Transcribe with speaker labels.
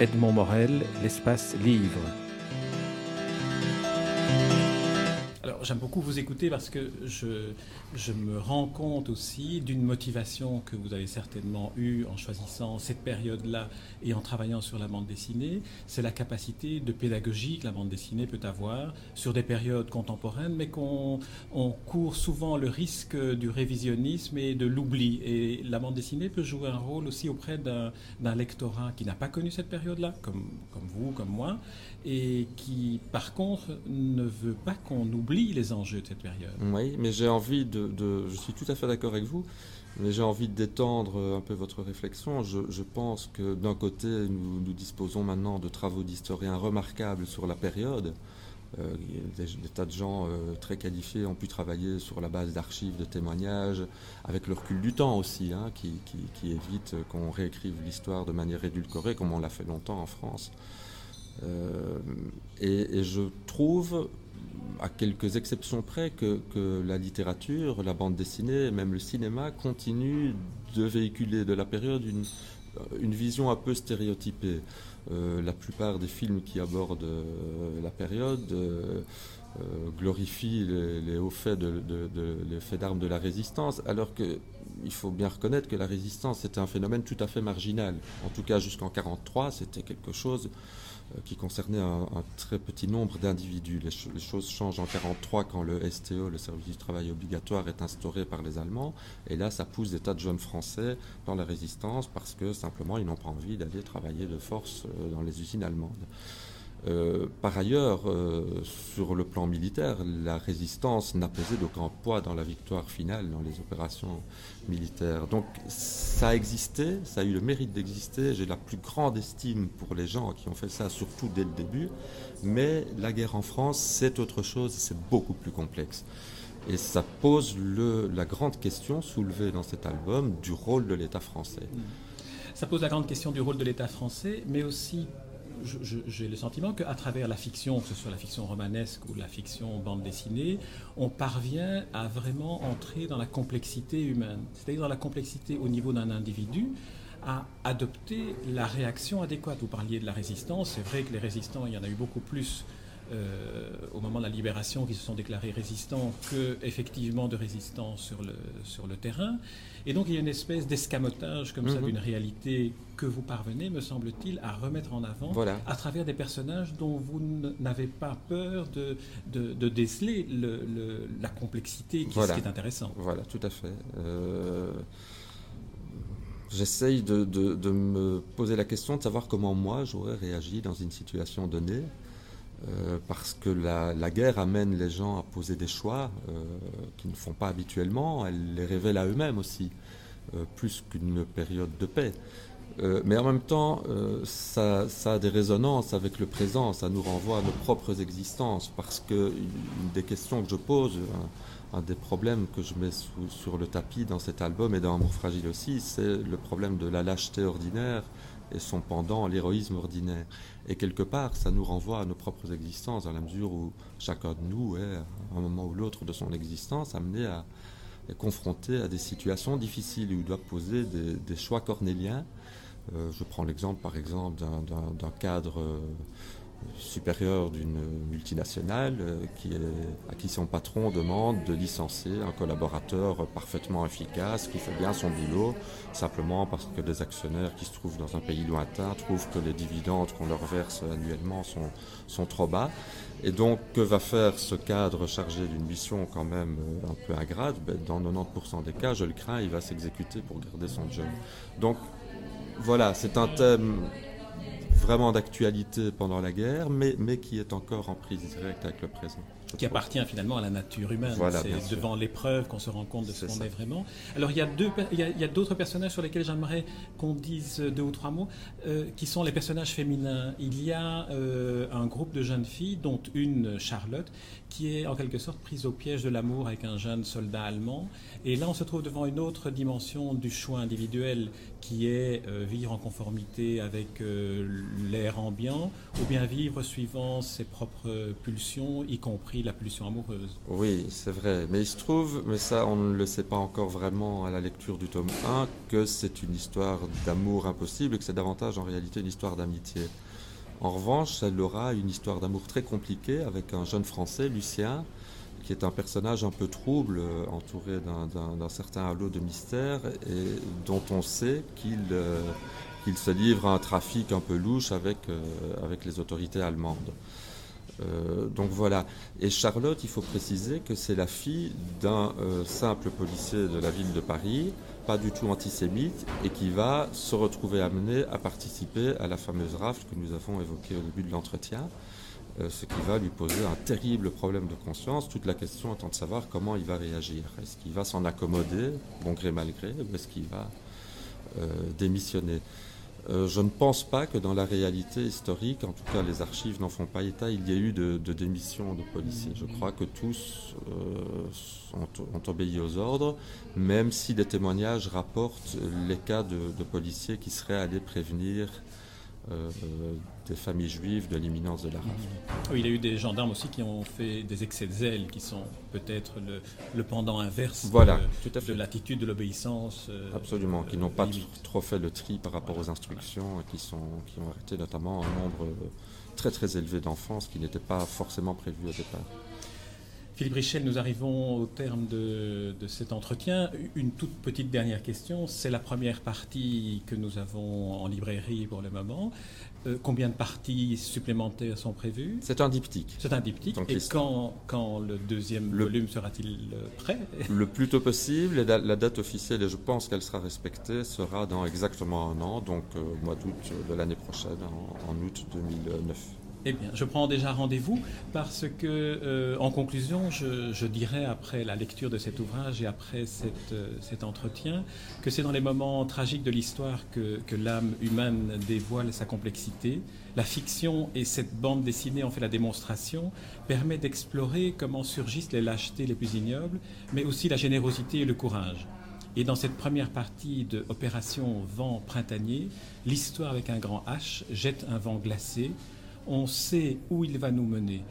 Speaker 1: Edmond Morel, l'espace livre.
Speaker 2: J'aime beaucoup vous écouter parce que je, je me rends compte aussi d'une motivation que vous avez certainement eue en choisissant cette période-là et en travaillant sur la bande dessinée. C'est la capacité de pédagogie que la bande dessinée peut avoir sur des périodes contemporaines, mais qu'on on court souvent le risque du révisionnisme et de l'oubli. Et la bande dessinée peut jouer un rôle aussi auprès d'un lectorat qui n'a pas connu cette période-là, comme, comme vous, comme moi, et qui, par contre, ne veut pas qu'on oublie les enjeux de cette période.
Speaker 3: Oui, mais j'ai envie de, Je suis tout à fait d'accord avec vous, mais j'ai envie d'étendre un peu votre réflexion. Je, pense que d'un côté, nous, disposons maintenant de travaux d'historiens remarquables sur la période. Euh, des, tas de gens euh, très qualifiés ont pu travailler sur la base d'archives, de témoignages, avec le recul du temps aussi, hein, qui, évite qu'on réécrive l'histoire de manière édulcorée, comme on l'a fait longtemps en France. Euh, et, je trouve à quelques exceptions près, que, la littérature, la bande dessinée, même le cinéma continue de véhiculer de la période une, une vision un peu stéréotypée. Euh, la plupart des films qui abordent euh, la période euh, glorifient les, hauts faits faits d'armes de la résistance, alors que il faut bien reconnaître que la résistance était un phénomène tout à fait marginal. En tout cas, jusqu'en 1943, c'était quelque chose euh, qui concernait un, très petit nombre d'individus. Les, choses changent en 1943 quand le STO, le service du travail obligatoire, est instauré par les Allemands. Et là, ça pousse des tas de jeunes Français dans la résistance parce que simplement, ils n'ont pas envie d'aller travailler de force euh, dans les usines allemandes. Euh, par ailleurs, euh, sur le plan militaire, la résistance n'a pesé d'aucun poids dans la victoire finale, dans les opérations militaires. Donc ça a existé, ça a eu le mérite d'exister. J'ai la plus grande estime pour les gens qui ont fait ça, surtout dès le début. Mais la guerre en France, c'est autre chose, c'est beaucoup plus complexe. Et ça pose la grande question soulevée dans cet album du rôle de l'État français.
Speaker 2: Ça pose la grande question du rôle de l'État français, mais aussi j'ai le sentiment qu'à travers la fiction, que ce soit la fiction romanesque ou la fiction bande dessinée, on parvient à vraiment entrer dans la complexité humaine, c'est-à-dire dans la complexité au niveau d'un individu, à adopter la réaction adéquate. Vous parliez de la résistance, c'est vrai que les résistants, il y en a eu beaucoup plus euh, au moment de la libération qui se sont déclarés résistants que effectivement de résistants sur le, sur le terrain. Et donc il y a une espèce d'escamotage comme ça mhm. d'une réalité que vous parvenez, me semble-t-il, à remettre en avant à travers des personnages dont vous n'avez pas peur de, de, déceler le, la complexité qui, est intéressant.
Speaker 3: Voilà, tout à fait. Euh, j'essaye de, de, me poser la question de savoir comment moi j'aurais réagi dans une situation donnée. Euh, parce que la, guerre amène les gens à poser des choix euh, qu'ils ne font pas habituellement, elle les révèle à eux-mêmes aussi, euh, plus qu'une période de paix. mais en même temps, ça, a des résonances avec le présent, ça nous renvoie à nos propres existences, parce que une des questions que je pose, un, des problèmes que je mets sur le tapis dans cet album et dans Amour fragile aussi, c'est le problème de la lâcheté ordinaire et son pendant, l'héroïsme ordinaire. Et quelque part, ça nous renvoie à nos propres existences, dans la mesure où chacun de nous est, à un moment ou l'autre de son existence, amené à être confronté à des situations difficiles où il doit poser des, choix cornéliens. Euh, je prends l'exemple, par exemple, d'un cadre euh, supérieur d'une multinationale euh, qui à qui son patron demande de licencier un collaborateur parfaitement efficace qui fait bien son boulot, simplement parce que des actionnaires qui se trouvent dans un pays lointain trouvent que les dividendes qu'on leur verse annuellement sont, sont trop bas. Et donc, que va faire ce cadre chargé d'une mission quand même euh, un peu ingrate? Ben, Dans 90% des cas, je le crains, il va s'exécuter pour garder son job. Donc, voilà, c'est un thème vraiment d'actualité pendant la guerre, mais, mais qui est encore en prise directe avec le présent.
Speaker 2: Qui appartient finalement à la nature humaine. c'est devant l'épreuve qu'on se rend compte de ce qu'on est vraiment. Alors il y a deux, il y a, d'autres personnages sur lesquels j'aimerais qu'on dise deux ou trois mots, euh, qui sont les personnages féminins. Il y a euh, un groupe de jeunes filles, dont une Charlotte, qui est en quelque sorte prise au piège de l'amour avec un jeune soldat allemand. Et là, on se trouve devant une autre dimension du choix individuel, qui est euh, vivre en conformité avec l'air ambiant, ou bien vivre suivant ses propres pulsions, y compris la pulsion amoureuse.
Speaker 3: Oui, c'est vrai. Mais il se trouve, mais ça on ne le sait pas encore vraiment à la lecture du tome 1, que c'est une histoire d'amour impossible et que c'est davantage en réalité une histoire d'amitié. En revanche, elle aura une histoire d'amour très compliquée avec un jeune Français, Lucien, qui est un personnage un peu trouble, euh, entouré d'un certain halo de mystère, et dont on sait qu'il euh, se livre à un trafic un peu louche avec, euh, avec les autorités allemandes. Donc voilà. Et Charlotte, il faut préciser que c'est la fille d'un simple policier de la ville de Paris, pas du tout antisémite, et qui va se retrouver amené à participer à la fameuse rafle que nous avons évoquée au début de l'entretien. Euh, ce qui va lui poser un terrible problème de conscience. Toute la question étant de savoir comment il va réagir. Est-ce qu'il va s'en accommoder, bon gré mal gré, ou est-ce qu'il va euh, démissionner? Euh, je ne pense pas que dans la réalité historique, en tout cas les archives n'en font pas état, il y ait eu de, démission de policiers. Je crois que tous ont, obéi aux ordres, même si des témoignages rapportent les cas de policiers qui seraient allés prévenir euh, des familles juives de l'imminence de la rafle.
Speaker 2: Oui, il y a eu des gendarmes aussi qui ont fait des excès de zèle, qui sont peut-être le, pendant inverse
Speaker 3: voilà,
Speaker 2: de, l'attitude de l'obéissance.
Speaker 3: Euh, Absolument, qui n'ont pas trop fait le tri par rapport aux instructions, et qui, sont, qui ont arrêté notamment un nombre très très élevé d'enfants, ce qui n'était pas forcément prévu au départ.
Speaker 2: Philippe Richel, nous arrivons au terme de, cet entretien. Une toute petite dernière question. C'est la première partie que nous avons en librairie pour le moment. Euh, combien de parties supplémentaires sont prévues?
Speaker 3: C'est un diptyque.
Speaker 2: C'est un diptyque. et quand, quand, le deuxième volume sera-t-il euh, prêt?
Speaker 3: Le plus tôt possible. la date officielle, et je pense qu'elle sera respectée, sera dans exactement un an, donc euh, au mois d'août de l'année prochaine, en, en août 2009.
Speaker 2: Eh bien, je prends déjà rendez-vous parce que, euh, en conclusion, je, dirais après la lecture de cet ouvrage et après euh, cet entretien que c'est dans les moments tragiques de l'histoire que, que l'âme humaine dévoile sa complexité. La fiction et cette bande dessinée en fait la démonstration permet d'explorer comment surgissent les lâchetés les plus ignobles, mais aussi la générosité et le courage. Et dans cette première partie de Opération Vent printanier, l'histoire avec un grand H jette un vent glacé on sait où il va nous mener.